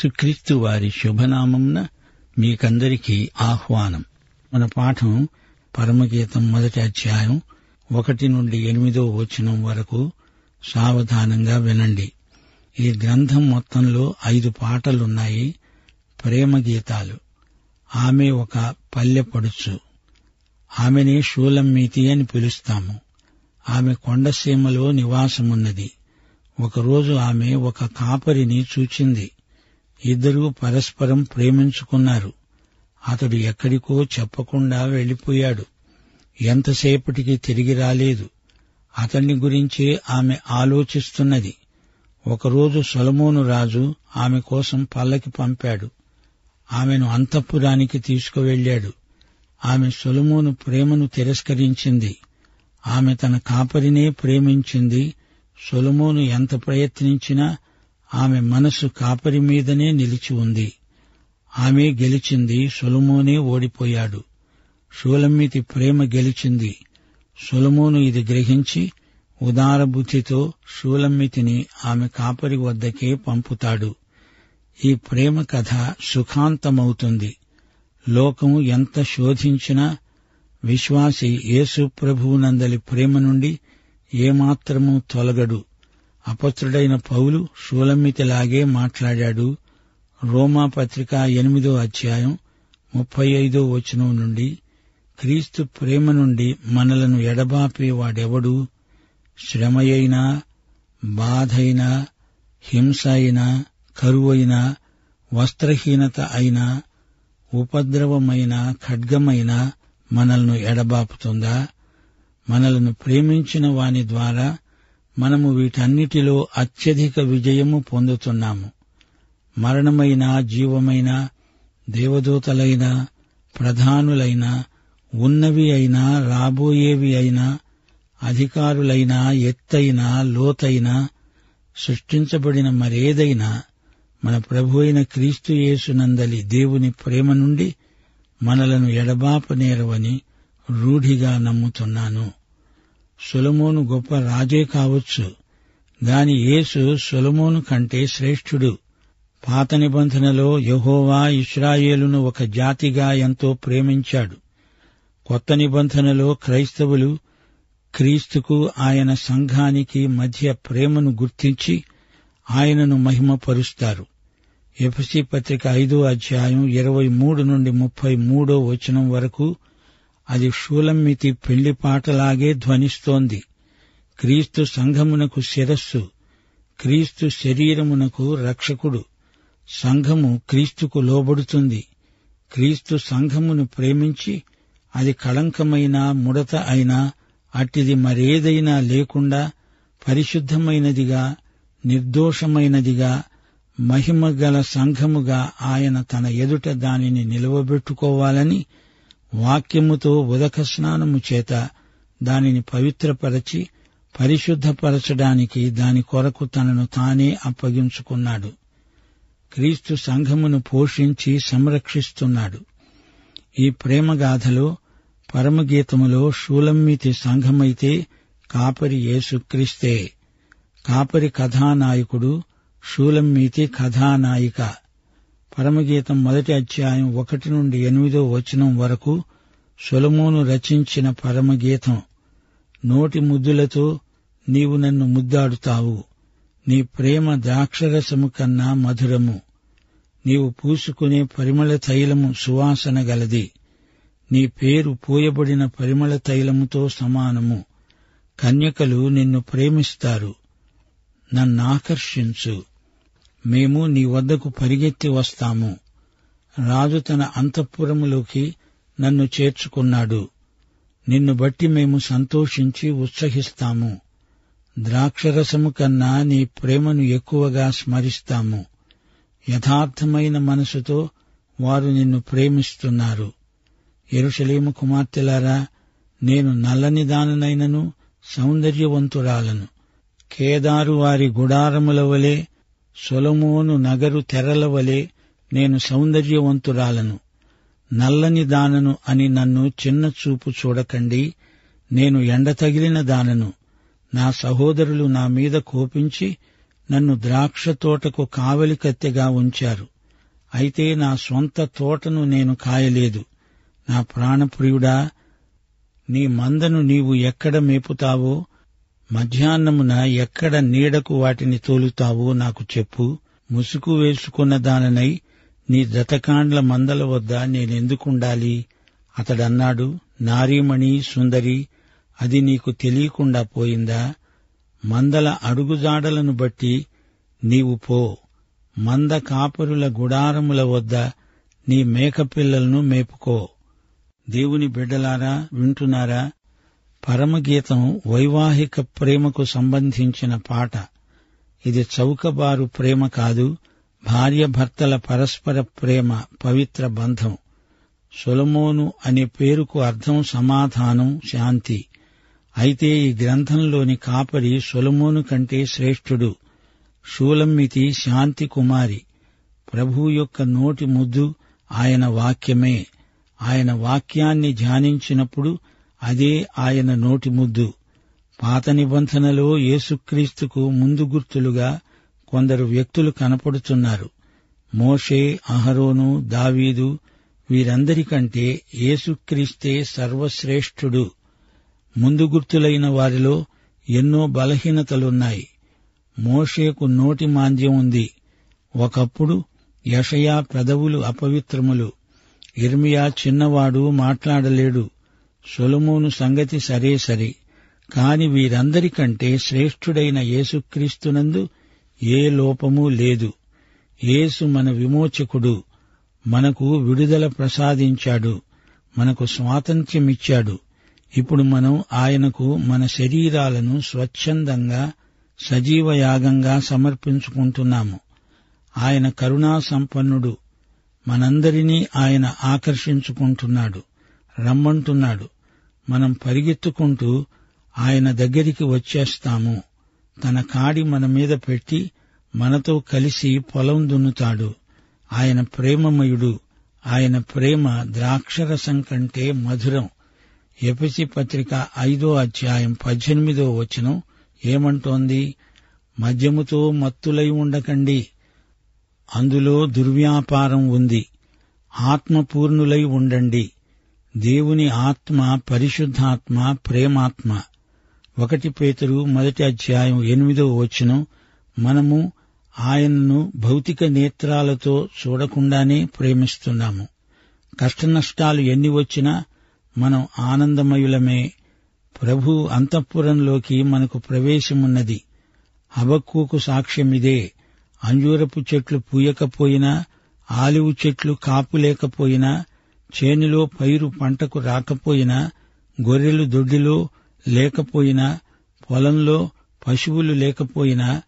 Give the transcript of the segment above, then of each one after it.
యేసుక్రీస్తు వారి శుభనామంన మీకందరికీ ఆహ్వానం. మన పాఠం పరమగీతం మొదటి అధ్యాయం ఒకటి నుండి ఎనిమిదో వచనం వరకు సావధానంగా వినండి. ఈ గ్రంథం మొత్తంలో ఐదు పాటలున్నాయి. ప్రేమ గీతాలు ఆమె ఒక పల్లె పడుచు. ఆమెనే షూలమ్మీతి అని పిలుస్తాము. ఆమె కొండసీమలో నివాసమున్నది. ఒకరోజు ఆమె ఒక కాపరిని చూచింది. ఇద్దరూ పరస్పరం ప్రేమించుకున్నారు. అతడు ఎక్కడికో చెప్పకుండా వెళ్ళిపోయాడు ఎంతసేపటికి తిరిగి రాలేదు. అతన్ని గురించే ఆమె ఆలోచిస్తున్నది. ఒకరోజు సొలమోను రాజు ఆమె కోసం పల్లకి పంపాడు. ఆమెను అంతఃపురానికి తీసుకువెళ్ళాడు. ఆమె సొలమోను ప్రేమను తిరస్కరించింది. ఆమె తన కాపరినే ప్రేమించింది. సొలమోను ఎంత ప్రయత్నించినా ఆమె మనసు కాపరి మీదనే నిలిచి ఉంది. ఆమె గెలిచింది సొలమోనే ఓడిపోయాడు. షూలమ్మితి ప్రేమ గెలిచింది. సొలమోను ఇది గ్రహించి ఉదారబుద్ధితో షూలమ్మితిని ఆమె కాపరి వద్దకే పంపుతాడు. ఈ ప్రేమ కథ సుఖాంతమవుతుంది. లోకం ఎంత శోధించినా విశ్వాసి యేసు ప్రభువునందలి ప్రేమ నుండి ఏమాత్రమూ తొలగడు. అపత్రుడైన పౌలు షూలమ్మితిలాగే మాట్లాడాడు. రోమా పత్రిక ఎనిమిదో అధ్యాయం ముప్పై ఐదో వచనం నుండి క్రీస్తు ప్రేమ నుండి మనలను ఎడబాపేవాడెవడు? శ్రమయైనా బాధైనా హింస అయినా కరువైనా వస్త్రహీనత అయినా ఉపద్రవమైన ఖడ్గమైన మనల్ని ఎడబాపుతుందా? మనలను ప్రేమించిన వాని ద్వారా మనము వీటన్నిటిలో అత్యధిక విజయము పొందుతున్నాము. మరణమైన జీవమైన దేవదూతలైన ప్రధానులైన ఉన్నవి అయినా రాబోయేవి అయినా అధికారులైనా ఎత్తైన లోతైన సృష్టించబడిన మరేదైనా మన ప్రభు అయిన క్రీస్తు యేసునందలి దేవుని ప్రేమ నుండి మనలను ఎడబాపనేరవని రూఢిగా నమ్ముతున్నాను. సొలమోను గొప్ప రాజే కావచ్చు. గాని యేసు సొలమోను కంటే శ్రేష్ఠుడు. పాత నిబంధనలో యహోవా ఇస్రాయేలును ఒక జాతిగా ఎంతో ప్రేమించాడు. కొత్త నిబంధనలో క్రైస్తవులు క్రీస్తుకు ఆయన సంఘానికి మధ్య ప్రేమను గుర్తించి ఆయనను మహిమపరుస్తారు. ఎఫసి పత్రిక ఐదో అధ్యాయం ఇరవై మూడు నుండి ముప్పై మూడో వచనం వరకు అది షూలమ్మితి పెళ్ళి పాటలాగే ధ్వనిస్తోంది. క్రీస్తు సంఘమునకు శిరస్సు క్రీస్తు శరీరమునకు రక్షకుడు. సంఘము క్రీస్తుకు లోబడుతుంది. క్రీస్తు సంఘమును ప్రేమించి అది కళంకమైన ముడత అయినా అట్టిది మరేదైనా లేకుండా పరిశుద్ధమైనదిగా నిర్దోషమైనదిగా మహిమ గల సంఘముగా ఆయన తన ఎదుట దానిని నిలవబెట్టుకోవాలని వాక్యముతో ఉదక స్నానము చేత దానిని పవిత్రపరచి పరిశుద్ధపరచడానికి దాని కొరకు తనను తానే అప్పగించుకున్నాడు. క్రీస్తు సంఘమును పోషించి సంరక్షిస్తున్నాడు. ఈ ప్రేమగాథలో పరమగీతములో షూలమ్మితి సంఘమైతే కాపరి యేసుక్రీస్తే. కాపరి కథానాయకుడు షూలమ్మితి కథానాయిక. పరమగీతం మొదటి అధ్యాయం ఒకటి నుండి ఎనిమిదో వచనం వరకు సొలమోను రచించిన పరమగీతం. నోటి ముద్దులతో నీవు నన్ను ముద్దాడుతావు. నీ ప్రేమ ద్రాక్షరసము కన్నా మధురము. నీవు పూసుకునే పరిమళ తైలము సువాసన గలది. నీ పేరు పూయబడిన పరిమళ తైలముతో సమానము. కన్యకలు నిన్ను ప్రేమిస్తారు. నన్నాకర్షించు మేము నీ వద్దకు పరిగెత్తి వస్తాము. రాజు తన అంతఃపురములోకి నన్ను చేర్చుకున్నాడు. నిన్ను బట్టి మేము సంతోషించి ఉత్సహిస్తాము. ద్రాక్షరసము కన్నా నీ ప్రేమను ఎక్కువగా స్మరిస్తాము. యథార్థమైన మనసుతో వారు నిన్ను ప్రేమిస్తున్నారు. ఎరుషలేము కుమార్తెలారా నేను నల్లని దాననైనను సౌందర్యవంతురాలను. కేదారు వారి గుడారముల వలె సొలమోను నగరు తెరల వలె నేను సౌందర్యవంతురాలను. నల్లని దానను అని నన్ను చిన్న చూపు చూడకండి. నేను ఎండ తగిలిన దానను. నా సహోదరులు నా మీద కోపించి నన్ను ద్రాక్ష తోటకు కావలి కత్తెగా ఉంచారు. అయితే నా స్వంత తోటను నేను కాయలేదు. నా ప్రాణప్రియుడా నీ మందను నీవు ఎక్కడ మేపుతావో మధ్యాహ్నమున ఎక్కడ నీడకు వాటిని తోలుతావో నాకు చెప్పు. ముసుగు వేసుకున్న దాననై నీ దతకాండ్ల మందల వద్ద నేనెందుకుండాలి? అతడన్నాడు నారీమణి సుందరి అది నీకు తెలియకుండా పోయిందా? మందల అడుగుజాడలను బట్టి నీవు పో. మంద కాపరుల గుడారముల వద్ద నీ మేకపిల్లలను మేపుకో. దేవుని బిడ్డలారా వింటున్నారా? పరమగీతం వైవాహిక ప్రేమకు సంబంధించిన పాట. ఇది చౌకబారు ప్రేమ కాదు భార్యభర్తల పరస్పర ప్రేమ పవిత్ర బంధం. సొలమోను అనే పేరుకు అర్థం సమాధానం శాంతి. అయితే ఈ గ్రంథంలోని కాపరి సొలమోను కంటే శ్రేష్ఠుడు. షూలమ్మితి శాంతి కుమారి. ప్రభు యొక్క నోటి ముద్దు ఆయన వాక్యమే. ఆయన వాక్యాన్ని ధ్యానించినప్పుడు అదే ఆయన నోటి ముద్దు. పాత నిబంధనలో యేసుక్రీస్తుకు ముందు గుర్తులుగా కొందరు వ్యక్తులు కనపడుతున్నారు మోషే అహరోను దావీదు వీరందరికంటే యేసుక్రీస్తే సర్వశ్రేష్ఠుడు. ముందు గుర్తులైన వారిలో ఎన్నో బలహీనతలున్నాయి. మోషేకు నోటి మాంద్యం ఉంది. ఒకప్పుడు యషయా పెదవులు అపవిత్రములు. ఇర్మియా చిన్నవాడు మాట్లాడలేడు. సొలమోను సంగతి సరే సరే. కాని వీరందరికంటే శ్రేష్ఠుడైన యేసుక్రీస్తునందు ఏ లోపమూ లేదు. యేసు మన విమోచకుడు. మనకు విడుదల ప్రసాదించాడు. మనకు స్వాతంత్ర్యమిచ్చాడు. ఇప్పుడు మనం ఆయనకు మన శరీరాలను స్వచ్ఛందంగా సజీవయాగంగా సమర్పించుకుంటున్నాము. ఆయన కరుణా సంపన్నుడు మనందరినీ ఆయన ఆకర్షించుకుంటున్నాడు. రమ్మంటున్నాడు. మనం పరిగెత్తుకుంటూ ఆయన దగ్గరికి వచ్చేస్తాము. తన కాడి మన మీద పెట్టి మనతో కలిసి పొలం దున్నుతాడు. ఆయన ప్రేమమయుడు. ఆయన ప్రేమ ద్రాక్షరసం కంటే మధురం. ఎపిసి పత్రిక ఐదో అధ్యాయం పద్దెనిమిదో వచనం ఏమంటోంది? మద్యముతో మత్తులై ఉండకండి. అందులో దుర్వ్యాపారం ఉంది. ఆత్మపూర్ణులై ఉండండి. దేవుని ఆత్మ పరిశుద్ధాత్మ ప్రేమాత్మ. ఒకటి పేతురు మొదటి అధ్యాయం ఎనిమిదో వచనం. మనము ఆయనను భౌతిక నేత్రాలతో చూడకుండానే ప్రేమిస్తున్నాము. కష్టనష్టాలు ఎన్ని వచ్చినా మనం ఆనందమయులమే. ప్రభు అంతఃపురంలోకి మనకు ప్రవేశమున్నది. హబక్కూకు సాక్ష్యమిదే. అంజూరపు చెట్లు పూయకపోయినా ఆలివు చెట్లు కాపు లేకపోయినా చేనులో పైరు పంటకు రాకపోయినా గొర్రెలు దొడ్డిలో లేకపోయినా పొలంలో పశువులు లేకపోయినా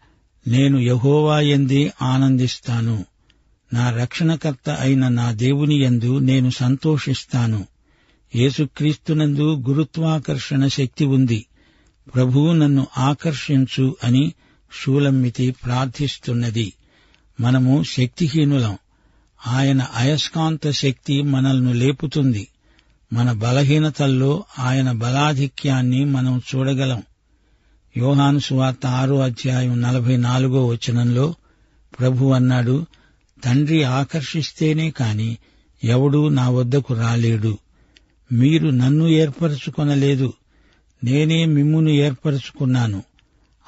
నేను యహోవా ఎందే ఆనందిస్తాను. నా రక్షణకర్త అయిన నా దేవుని యందు నేను సంతోషిస్తాను. యేసుక్రీస్తునందు గురుత్వాకర్షణ శక్తి ఉంది. ప్రభువు నన్ను ఆకర్షించు అని షూలమ్మితి ప్రార్థిస్తున్నది. మనము శక్తిహీనులం. ఆయన అయస్కాంత శక్తి మనల్ని లేపుతుంది. మన బలహీనతల్లో ఆయన బలాధిక్యాన్ని మనం చూడగలం. యోహాను సువార్త ఆరో అధ్యాయం నలభై నాలుగో వచనంలో ప్రభు అన్నాడు తండ్రి ఆకర్షిస్తేనే కాని ఎవడూ నా వద్దకు రాలేడు. మీరు నన్ను ఏర్పరచుకొనలేదు. నేనే మిమ్మును ఏర్పరచుకున్నాను.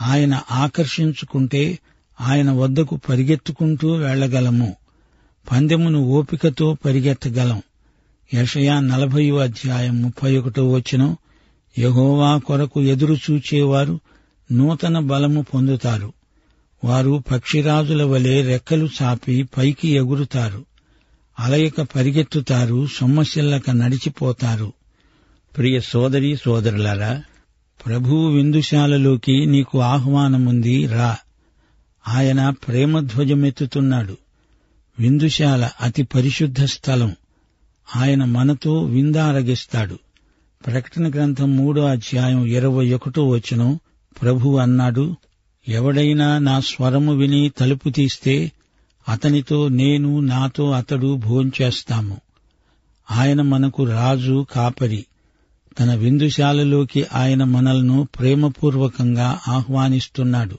ఆయన ఆకర్షించుకుంటే ఆయన వద్దకు పరిగెత్తుకుంటూ వెళ్ళగలము పందెమును ఓపికతో పరిగెత్తగలం. యషయా నలభై అధ్యాయం ముప్పై ఒకటో వచ్చిన యహోవా కొరకు ఎదురు చూచేవారు నూతన బలము పొందుతారు. వారు పక్షిరాజుల వలె రెక్కలు చాపి పైకి ఎగురుతారు. అలయక పరిగెత్తుతారు సొమ్మశిల్లక నడిచిపోతారు. ప్రియ సోదరి సోదరులారా ప్రభువు విందుశాలలోకి నీకు ఆహ్వానముంది రా. ఆయన ప్రేమధ్వజమెత్తుతున్నాడు. విందుశాల అతి పరిశుద్ధ స్థలం. ఆయన మనతో విందారగిస్తాడు. ప్రకటన గ్రంథం మూడో అధ్యాయం ఇరవై ఒకటో వచనం ప్రభు అన్నాడు ఎవడైనా నా స్వరము విని తలుపు తీస్తే అతనితో నేను నాతో అతడు భోంచేస్తాము. ఆయన మనకు రాజు కాపరి. తన విందుశాలలోకి ఆయన మనల్ను ప్రేమపూర్వకంగా ఆహ్వానిస్తున్నాడు.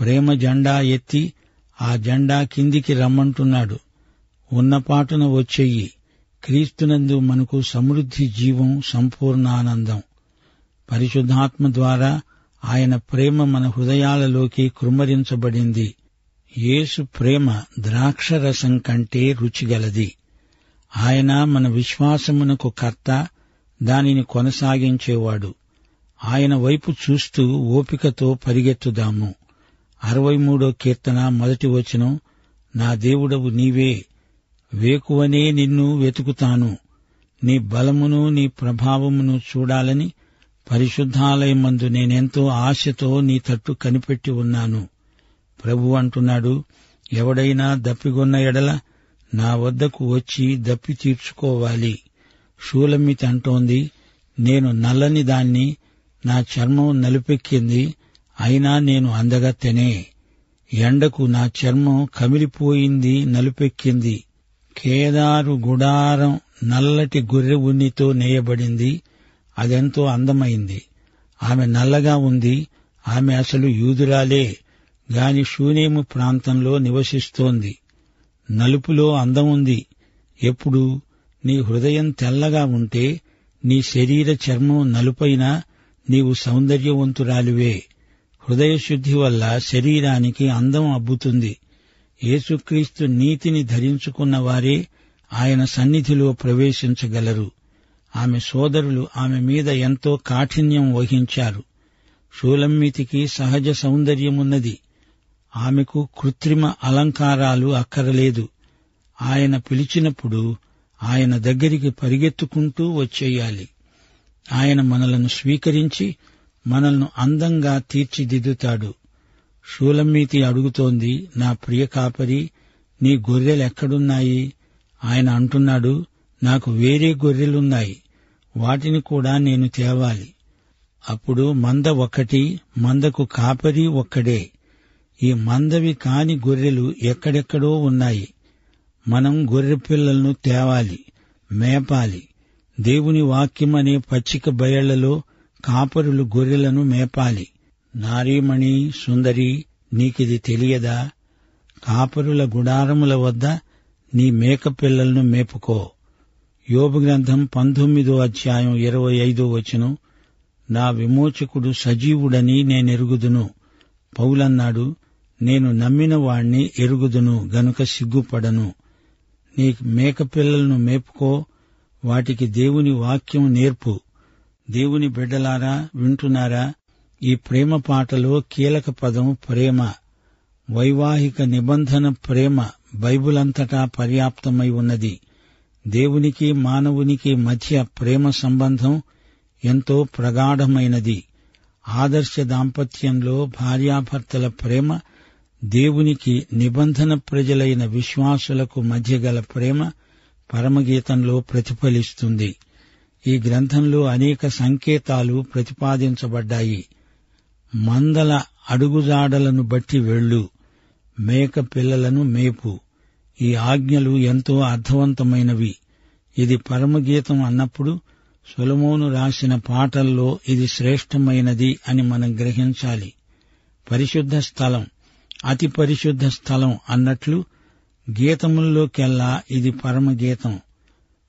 ప్రేమ జెండా ఎత్తి ఆ జెండా కిందికి రమ్మంటున్నాడు. ఉన్నపాటున వచ్చేయి క్రీస్తునందు మనకు సమృద్ధి జీవం సంపూర్ణానందం పరిశుద్ధాత్మ ద్వారా ఆయన ప్రేమ మన హృదయాలలోకి కృమ్మరించబడింది యేసు ప్రేమ ద్రాక్షరసం కంటే రుచిగలది. ఆయన మన విశ్వాసమునకు కర్త దానిని కొనసాగించేవాడు. ఆయన వైపు చూస్తూ ఓపికతో పరిగెత్తుదాము. అరవై మూడో కీర్తన మొదటి వచనం నా దేవుడవు నీవే వేకువనే నిన్ను వెతుకుతాను. నీ బలమును నీ ప్రభావమును చూడాలని పరిశుద్ధాలయమందు నేనెంతో ఆశతో నీ తట్టు కనిపెట్టి ఉన్నాను. ప్రభు అంటున్నాడు ఎవడైనా దప్పిగొన్న ఎడల నా వద్దకు వచ్చి దప్పి తీర్చుకోవాలి. షూలమ్మితి అంటోంది నేను నల్లని దాన్ని నా చర్మం నలిపెక్కింది అయినా నేను అందగత్తెనే ఎండకు నా చర్మం కమిలిపోయింది నలుపెక్కింది. కేదారు గుడారం నల్లటి గొర్రె ఉన్నితో నేయబడింది. అదెంతో అందమైంది. ఆమె నల్లగా ఉంది. ఆమె అసలు యూదురాలే. గాని షూనేము ప్రాంతంలో నివసిస్తోంది. నలుపులో అందం ఉంది ఎప్పుడు? నీ హృదయం తెల్లగా ఉంటే నీ శరీర చర్మం నలుపైన నీవు సౌందర్యవంతురాలివే. హృదయశుద్ధి వల్ల శరీరానికి అందం అబ్బుతుంది. యేసుక్రీస్తు నీతిని ధరించుకున్న వారే ఆయన సన్నిధిలో ప్రవేశించగలరు. ఆమె సోదరులు ఆమె మీద ఎంతో కాఠిన్యం వహించారు. షూలమ్మితికి సహజ సౌందర్యమున్నది. ఆమెకు కృత్రిమ అలంకారాలు అక్కరలేదు. ఆయన పిలిచినప్పుడు ఆయన దగ్గరికి పరిగెత్తుకుంటూ వచ్చేయాలి. ఆయన మనలను స్వీకరించి మనల్ని అందంగా తీర్చిదిద్దుతాడు. షూలమ్మీతి అడుగుతోంది నా ప్రియ కాపరి నీ గొర్రెలెక్కడున్నాయి ఆయన అంటున్నాడు నాకు వేరే గొర్రెలున్నాయి వాటిని కూడా నేను తేవాలి. అప్పుడు మంద ఒక్కటి మందకు కాపరి ఒక్కడే. ఈ మందవి కాని గొర్రెలు ఎక్కడెక్కడో ఉన్నాయి. మనం గొర్రె పిల్లలను తేవాలి మేపాలి. దేవుని వాక్యం అనే పచ్చిక బయళ్ళలో కాపరులు గొర్రెలను మేపాలి. నారీమణి సుందరి నీకిది తెలియదా? కాపరుల గుడారముల వద్ద నీ మేకపిల్లలను మేపుకో. యోబు గ్రంథం పంతొమ్మిదో అధ్యాయం ఇరవై ఐదో వచనం నా విమోచకుడు సజీవుడని నేనెరుగుదును. పౌలన్నాడు నేను నమ్మిన వాణ్ణి ఎరుగుదును గనుక సిగ్గుపడను. నీ మేకపిల్లలను మేపుకో వాటికి దేవుని వాక్యం నేర్పు. దేవుని బిడ్డలారా వింటున్నారా? ఈ ప్రేమ పాటలో కీలక పదం ప్రేమ. వైవాహిక నిబంధన ప్రేమ బైబులంతటా పర్యాప్తమై ఉన్నది. దేవునికి మానవునికి మధ్య ప్రేమ సంబంధం ఎంతో ప్రగాఢమైనది. ఆదర్శ దాంపత్యంలో భార్యాభర్తల ప్రేమ దేవునికి నిబంధన ప్రజలైన విశ్వాసులకు మధ్య గల ప్రేమ పరమగీతంలో ప్రతిఫలిస్తుంది. ఈ గ్రంథంలో అనేక సంకేతాలు ప్రతిపాదించబడ్డాయి. మందల అడుగుజాడలను బట్టి వెళ్ళు మేక పిల్లలను మేపు. ఈ ఆజ్ఞలు ఎంతో అర్థవంతమైనవి. ఇది పరమగీతం అన్నప్పుడు సులమోను రాసిన పాటల్లో ఇది శ్రేష్టమైనది అని మనం గ్రహించాలి. పరిశుద్ధ స్థలం అతి పరిశుద్ధ స్థలం అన్నట్లు గీతముల్లోకెల్లా ఇది పరమగీతం.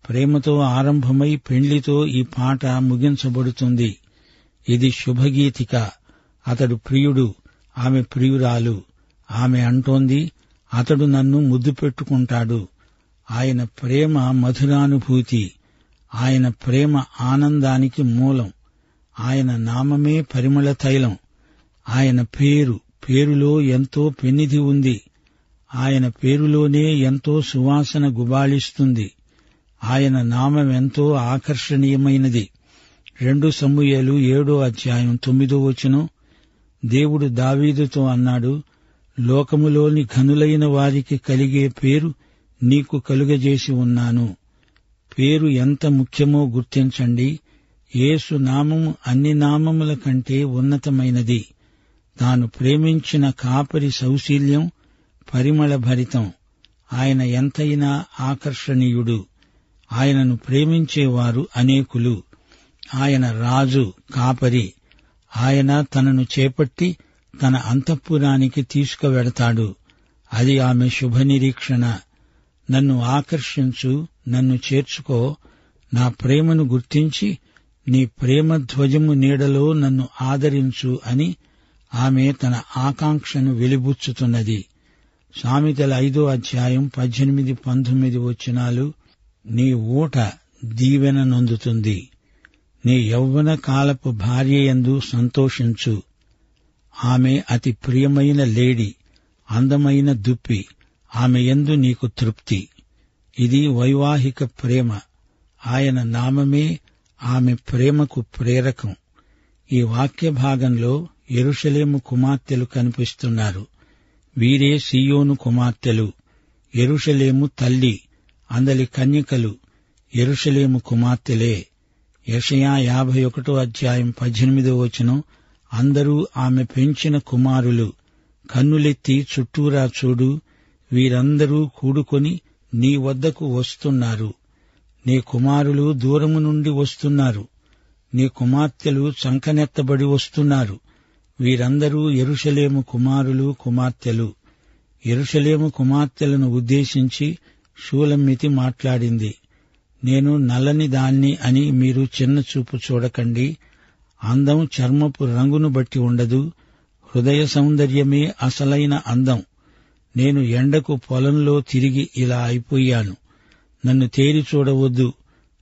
ప్రేమతో ఆరంభమై పెండ్లితో ఈ పాట ముగించబడుతుంది. ఇది శుభగీతిక. అతడు ప్రియుడు ఆమె ప్రియురాలు. ఆమె అంటోంది అతడు నన్ను ముద్దు పెట్టుకుంటాడు. ఆయన ప్రేమ మధురానుభూతి. ఆయన ప్రేమ ఆనందానికి మూలం. ఆయన నామమే పరిమళ తైలం. ఆయన పేరు పేరులో ఎంతో పెన్నిధి ఉంది. ఆయన పేరులోనే ఎంతో సువాసన గుబాళిస్తుంది. ఆయన నామం ఎంతో ఆకర్షణీయమైనది. రెండు సమూహలు ఏడో అధ్యాయం తొమ్మిదో వచనం. దేవుడు దావీదుతో అన్నాడు లోకములోని ఘనులైన వారికి కలిగే పేరు నీకు కలుగజేసి ఉన్నాను. పేరు ఎంత ముఖ్యమో గుర్తించండి. యేసు నామము అన్ని నామముల కంటే ఉన్నతమైనది. తాను ప్రేమించిన కాపరి సౌశీల్యం పరిమళభరితం. ఆయన ఎంతైనా ఆకర్షణీయుడు. ఆయనను ప్రేమించేవారు అనేకులు. ఆయన రాజు కాపరి. ఆయన తనను చేపట్టి తన అంతఃపురానికి తీసుకువెడతాడు. అది ఆమె శుభనిరీక్షణ. నన్ను ఆకర్షించు నన్ను చేర్చుకో. నా ప్రేమను గుర్తించి నీ ప్రేమ ధ్వజము నీడలో నన్ను ఆదరించు అని ఆమె తన ఆకాంక్షను వెలిబుచ్చుతున్నది. సామెతల ఐదో అధ్యాయం పద్దెనిమిది పంతొమ్మిది వచనాలు నీ ఊట దీవెన నొందుతుంది. నీ యౌవన కాలపు భార్యయందు సంతోషించు. ఆమె అతి ప్రియమైన లేడి అందమైన దుప్పి ఆమె యందు నీకు తృప్తి. ఇది వైవాహిక ప్రేమ. ఆయన నామమే ఆమె ప్రేమకు ప్రేరకం. ఈ వాక్య భాగంలో ఎరుషలేము కుమార్తెలు కనిపిస్తున్నారు. వీరే సియోను కుమార్తెలు ఎరుషలేము తల్లి. అందలి కన్యకలు ఎరుషలేము కుమార్తెలే. యషయా యాభై ఒకటో అధ్యాయం పద్దెనిమిదో వచనం అందరూ ఆమె పెంచిన కుమారులు కన్నులెత్తి చుట్టూరా చూడు వీరందరూ కూడుకొని నీ వద్దకు వస్తున్నారు. నీ కుమారులు దూరము నుండి వస్తున్నారు. నీ కుమార్తెలు చంకనెత్తబడి వస్తున్నారు. వీరందరూ ఎరుషలేము కుమారులు కుమార్తెలు. ఎరుషలేము కుమార్తెలను ఉద్దేశించి షూలమ్మితి మాట్లాడింది. నేను నల్లని దాన్ని అని మీరు చిన్న చూపు చూడకండి. అందం చర్మపు రంగును బట్టి ఉండదు. హృదయ సౌందర్యమే అసలైన అందం. నేను ఎండకు పొలంలో తిరిగి ఇలా అయిపోయాను. నన్ను తేరి చూడవద్దు.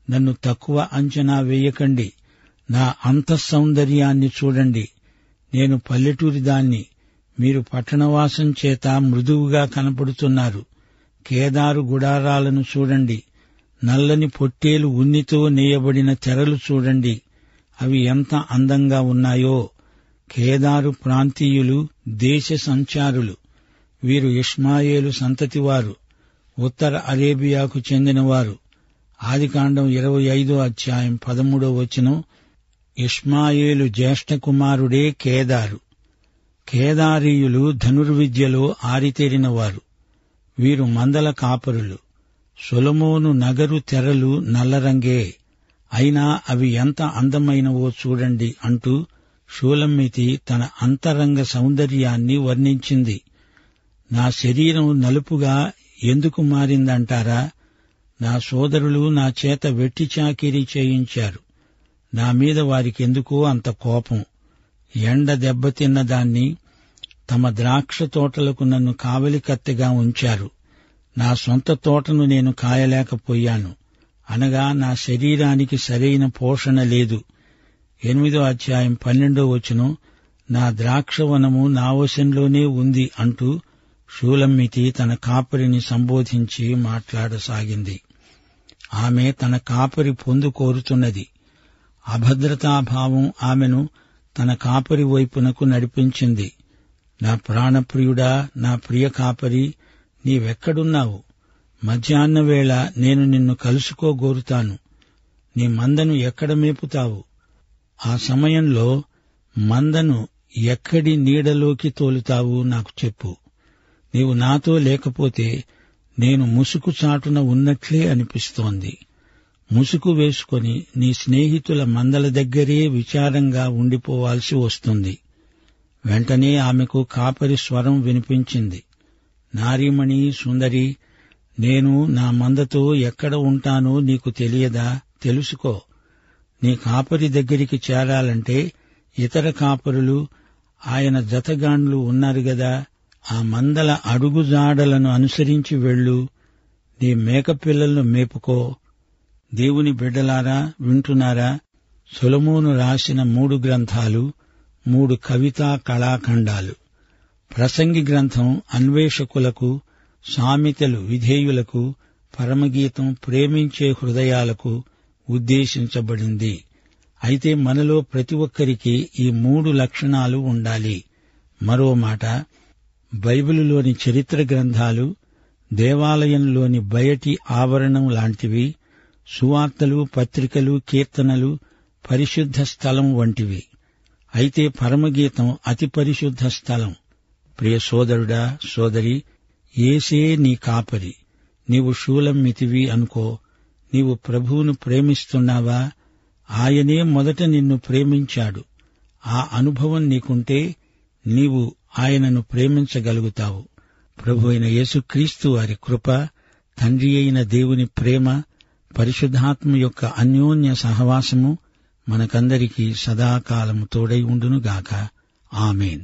నన్ను తక్కువ అంచనా వేయకండి. నా అంతఃసౌందర్యాన్ని చూడండి. నేను పల్లెటూరి దాన్ని. మీరు పట్టణవాసం చేత మృదువుగా కనపడుతున్నారు. కేదారు గుడారాలను చూడండి. నల్లని పొట్టేలు ఉన్నితో నేయబడిన తెరలు చూడండి. అవి ఎంత అందంగా ఉన్నాయో. కేదారు ప్రాంతీయులు దేశ సంచారులు. వీరు ఇష్మాయేలు సంతతివారు. ఉత్తర అరేబియాకు చెందినవారు. ఆదికాండం ఇరవై ఐదో అధ్యాయం పదమూడో వచనం. ఇష్మాయేలు జ్యేష్ఠ కుమారుడే కేదారు. కేదారీయులు ధనుర్విద్యలో ఆరితేరినవారు. వీరు మందల కాపరులు. సొలమోను నగరు తెరలు నల్లరంగే. అయినా అవి ఎంత అందమైనవో చూడండి అంటూ షూలమ్మితి తన అంతరంగ సౌందర్యాన్ని వర్ణించింది. నా శరీరం నలుపుగా ఎందుకు మారిందంటారా? నా సోదరులు నా చేత వెట్టి చాకిరీ చేయించారు. నా మీద వారికెందుకో అంత కోపం. ఎండ దెబ్బతిన్న దాన్ని తమ ద్రాక్ష తోటలకు నన్ను కావలికత్తెగా ఉంచారు. నా సొంత తోటను నేను కాయలేకపోయాను. అనగా నా శరీరానికి సరైన పోషణ లేదు. ఎనిమిదో అధ్యాయం పన్నెండో వచనం నా ద్రాక్షవనము నా వశంలోనే ఉంది అంటూ షూలమ్మితి తన కాపరిని సంబోధించి మాట్లాడసాగింది. ఆమె తన కాపరి పొందు కోరుతున్నది. అభద్రతాభావం ఆమెను తన కాపరి వైపునకు నడిపించింది. నా ప్రాణప్రియుడా నా ప్రియ కాపరి నీవెక్కడున్నావు? మధ్యాహ్న వేళ నేను నిన్ను కలుసుకోగోరుతాను. నీ మందను ఎక్కడ మేపుతావు? ఆ సమయంలో మందను ఎక్కడి నీడలోకి తోలుతావు నాకు చెప్పు. నీవు నాతో లేకపోతే నేను ముసుకు చాటున ఉన్నట్లే అనిపిస్తోంది. ముసుకు వేసుకొని నీ స్నేహితుల మందల దగ్గరే విచారంగా ఉండిపోవాల్సి వస్తుంది. వెంటనే ఆమెకు కాపరి స్వరం వినిపించింది. నారీమణి సుందరి నేను నా మందతో ఎక్కడ ఉంటానో నీకు తెలియదా? తెలుసుకో. నీ కాపరి దగ్గరికి చేరాలంటే ఇతర కాపరులు ఆయన జతగాండ్లు ఉన్నారు గదా. ఆ మందల అడుగుజాడలను అనుసరించి వెళ్ళు. నీ మేకపిల్లలను మేపుకో. దేవుని బిడ్డలారా వింటున్నారా? సొలమోను రాసిన మూడు గ్రంథాలు మూడు కవితా కళాఖండాలు. ప్రసంగి గ్రంథం అన్వేషకులకు సామెతలు విధేయులకు పరమగీతం ప్రేమించే హృదయాలకు ఉద్దేశించబడింది. అయితే మనలో ప్రతి ఒక్కరికి ఈ మూడు లక్షణాలు ఉండాలి. మరో మాట బైబిలులోని చరిత్ర గ్రంథాలు దేవాలయంలోని బయటి ఆవరణం లాంటివి సువార్తలు పత్రికలు కీర్తనలు పరిశుద్ధ స్థలం వంటివి. అయితే పరమగీతం అతి పరిశుద్ధ స్థలం. ప్రియ సోదరుడా సోదరి ఏసే నీ కాపరి. నీవు శూలమ్మితివి అనుకో. నీవు ప్రభువును ప్రేమిస్తున్నావా? ఆయనే మొదట నిన్ను ప్రేమించాడు. ఆ అనుభవం నీకుంటే నీవు ఆయనను ప్రేమించగలుగుతావు. ప్రభు అయిన యేసుక్రీస్తు వారి కృప తండ్రి అయిన దేవుని ప్రేమ పరిశుద్ధాత్మ యొక్క అన్యోన్య సహవాసము మనకందరికీ సదాకాలము తోడై ఉండునుగాక. ఆమెన్.